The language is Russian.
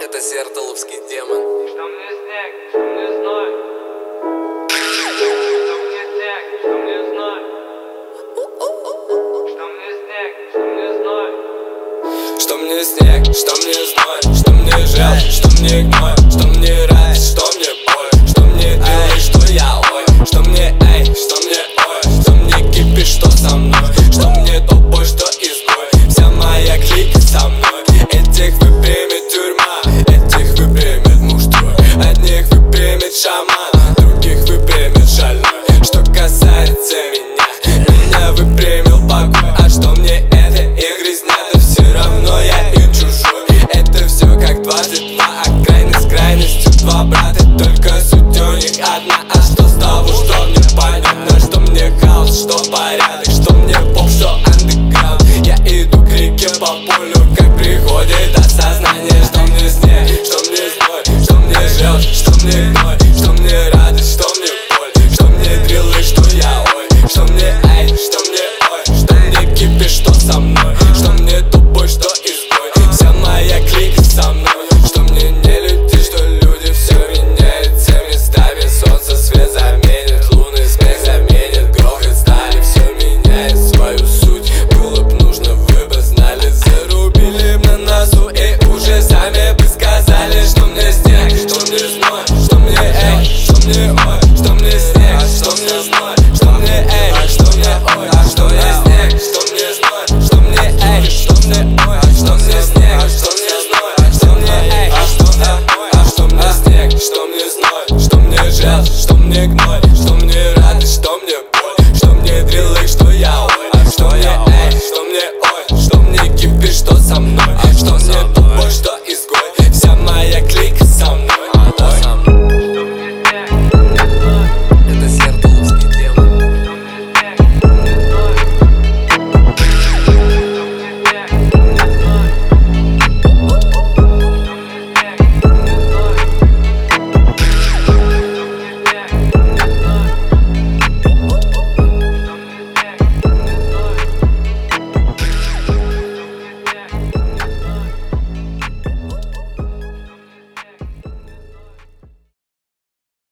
Это Сертоловский демон. Что мне снег, что мне зной? Что мне снег, что мне зной? Что мне снег, что мне зной? Что мне снег, что мне зной? Что мне жал, что мне гной, что мне шамана. Других вы примечали терпишь, что со мной, а что мне